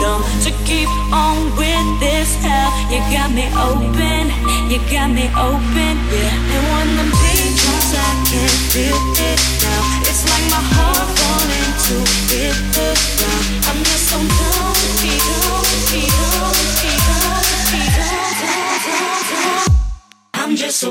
I'm just so dumb to keep on with this hell. You got me open, you got me open, yeah. And when beat drops, I can feel it now. It's like my heart wanting to hit the ground. I'm just so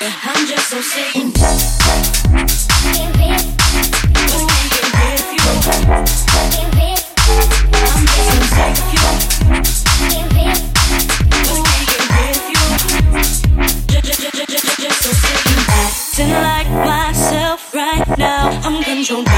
so sick. Just with you, I'm getting beat with you. I'm so